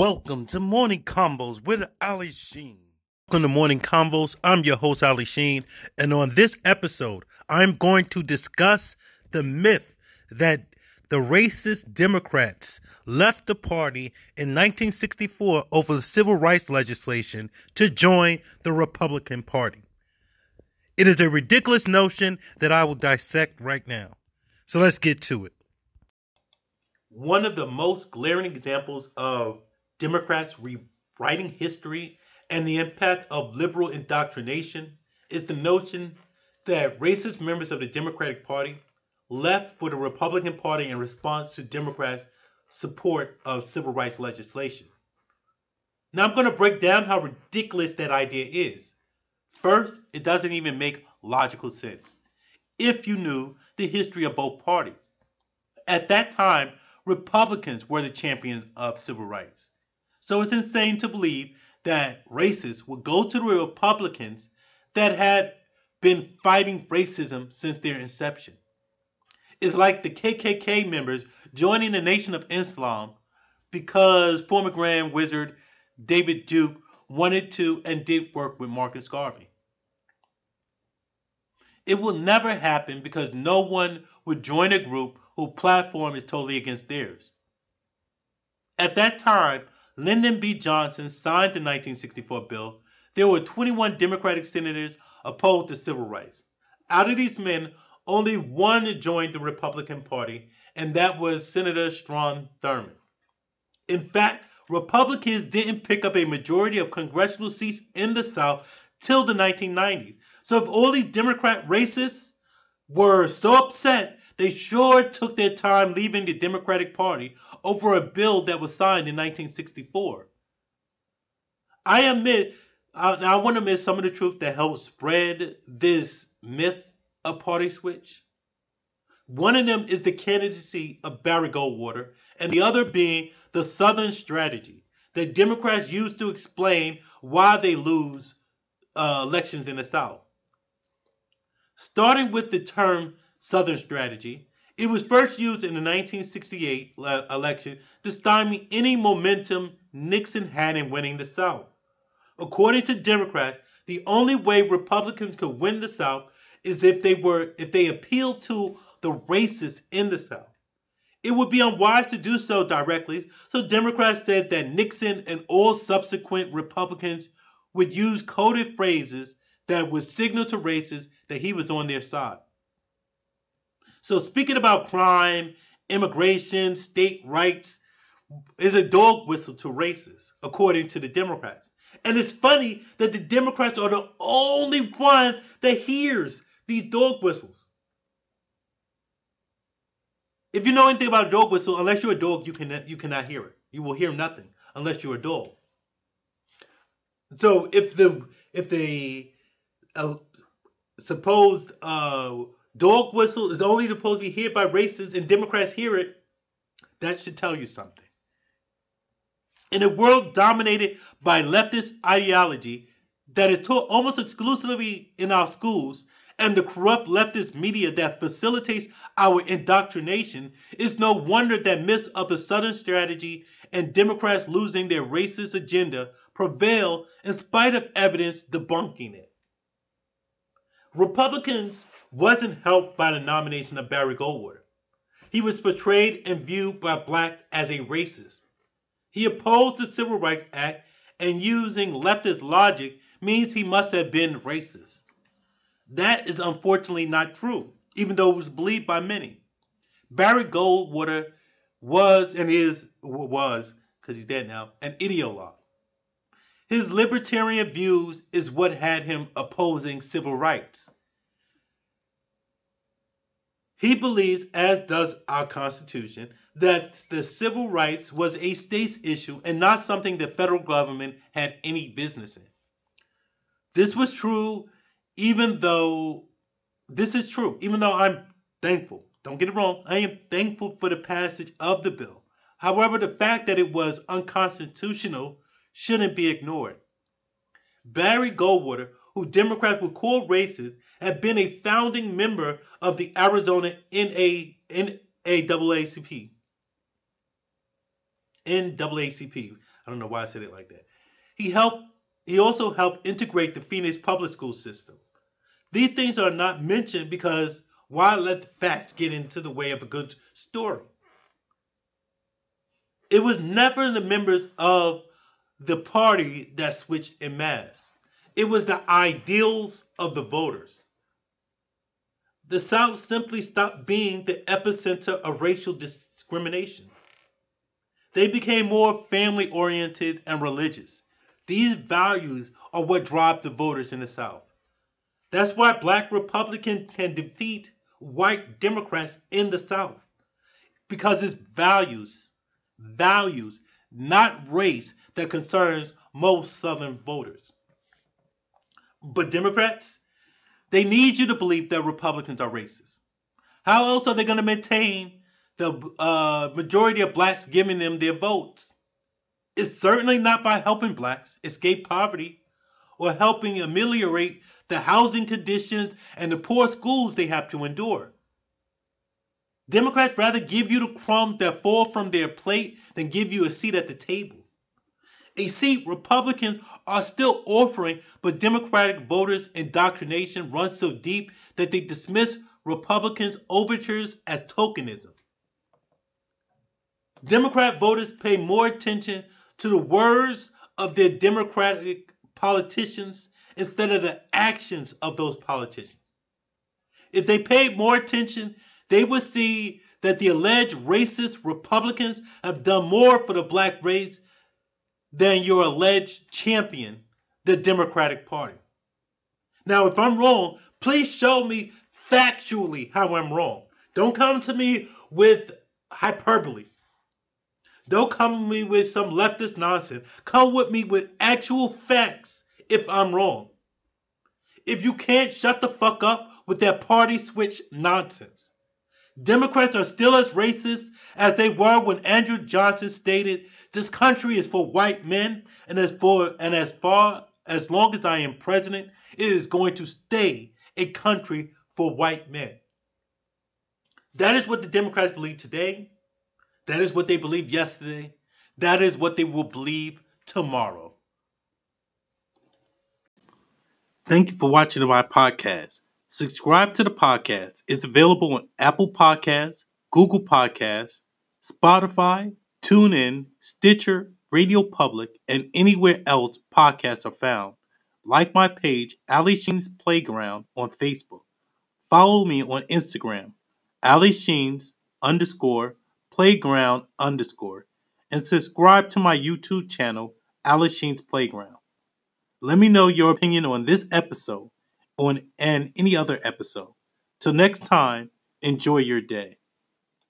Welcome to Morning Combos with Ali Sheen. Welcome to Morning Combos. I'm your host, Ali Sheen. And on this episode, I'm going to discuss the myth that the racist Democrats left the party in 1964 over the civil rights legislation to join the Republican Party. It is a ridiculous notion that I will dissect right now. So let's get to it. One of the most glaring examples of Democrats rewriting history and the impact of liberal indoctrination is the notion that racist members of the Democratic Party left for the Republican Party in response to Democrats' support of civil rights legislation. Now, I'm going to break down how ridiculous that idea is. First, it doesn't even make logical sense if you knew the history of both parties. At that time, Republicans were the champions of civil rights. So it's insane to believe that racists would go to the Republicans that had been fighting racism since their inception. It's like the KKK members joining the Nation of Islam because former Grand Wizard David Duke wanted to and did work with Marcus Garvey. It will never happen because no one would join a group whose platform is totally against theirs. At that time, Lyndon B. Johnson signed the 1964 bill, there were 21 Democratic senators opposed to civil rights. Out of these men, only one joined the Republican Party, and that was Senator Strom Thurmond. In fact, Republicans didn't pick up a majority of congressional seats in the South till the 1990s. So if all these Democrat racists were so upset they sure took their time leaving the Democratic Party over a bill that was signed in 1964. I admit, I, I want to admit some of the truth that helped spread this myth of party switch. One of them is the candidacy of Barry Goldwater, and the other being the Southern strategy that Democrats use to explain why they lose uh, elections in the South. Starting with the term Southern strategy. It was first used in the 1968 election to stymie any momentum Nixon had in winning the South. According to Democrats, the only way Republicans could win the South is if they were if they appealed to the racists in the South. It would be unwise to do so directly, so Democrats said that Nixon and all subsequent Republicans would use coded phrases that would signal to racists that he was on their side. So speaking about crime, immigration, state rights is a dog whistle to racists, according to the Democrats. And it's funny that the Democrats are the only one that hears these dog whistles. If you know anything about a dog whistle, unless you're a dog, you cannot you cannot hear it. You will hear nothing unless you're a dog. So if the if the uh, supposed uh, dog whistle is only supposed to be heard by racists and Democrats hear it, that should tell you something. In a world dominated by leftist ideology that is taught almost exclusively in our schools, and the corrupt leftist media that facilitates our indoctrination, it's no wonder that myths of the Southern strategy and Democrats losing their racist agenda prevail in spite of evidence debunking it. Republicans wasn't helped by the nomination of Barry Goldwater. He was portrayed and viewed by blacks as a racist. He opposed the Civil Rights Act, and using leftist logic means he must have been racist. That is unfortunately not true, even though it was believed by many. Barry Goldwater was and is was because he's dead now an ideologue. His libertarian views is what had him opposing civil rights. He believes, as does our Constitution, that the civil rights was a state's issue and not something the federal government had any business in. This was true, even though this is true, even though I'm thankful. Don't get it wrong, I am thankful for the passage of the bill. However, the fact that it was unconstitutional shouldn't be ignored. Barry Goldwater who Democrats would call racist, had been a founding member of the Arizona NA, NAACP. NAACP. I don't know why I said it like that. He helped. He also helped integrate the Phoenix public school system. These things are not mentioned because why let the facts get into the way of a good story? It was never the members of the party that switched in mass. It was the ideals of the voters. The South simply stopped being the epicenter of racial discrimination. They became more family oriented and religious. These values are what drive the voters in the South. That's why black Republicans can defeat white Democrats in the South. Because it's values, values, not race, that concerns most Southern voters. But Democrats, they need you to believe that Republicans are racist. How else are they going to maintain the uh, majority of blacks giving them their votes? It's certainly not by helping blacks escape poverty or helping ameliorate the housing conditions and the poor schools they have to endure. Democrats rather give you the crumbs that fall from their plate than give you a seat at the table. A seat Republicans are still offering, but Democratic voters' indoctrination runs so deep that they dismiss Republicans' overtures as tokenism. Democrat voters pay more attention to the words of their Democratic politicians instead of the actions of those politicians. If they paid more attention, they would see that the alleged racist Republicans have done more for the black race than your alleged champion, the Democratic Party. Now, if I'm wrong, please show me factually how I'm wrong. Don't come to me with hyperbole. Don't come to me with some leftist nonsense. Come with me with actual facts if I'm wrong. If you can't shut the fuck up with that party switch nonsense. Democrats are still as racist as they were when Andrew Johnson stated this country is for white men, and as for and as far as long as I am president, it is going to stay a country for white men. That is what the Democrats believe today. That is what they believed yesterday. That is what they will believe tomorrow. Thank you for watching my podcast. Subscribe to the podcast. It's available on Apple Podcasts, Google Podcasts, Spotify, TuneIn, Stitcher, Radio Public, and anywhere else podcasts are found. Like my page, Ali Sheen's Playground on Facebook. Follow me on Instagram, Ali Sheen's underscore playground underscore, and subscribe to my YouTube channel, Ali Sheen's Playground. Let me know your opinion on this episode on and any other episode. Till next time, enjoy your day.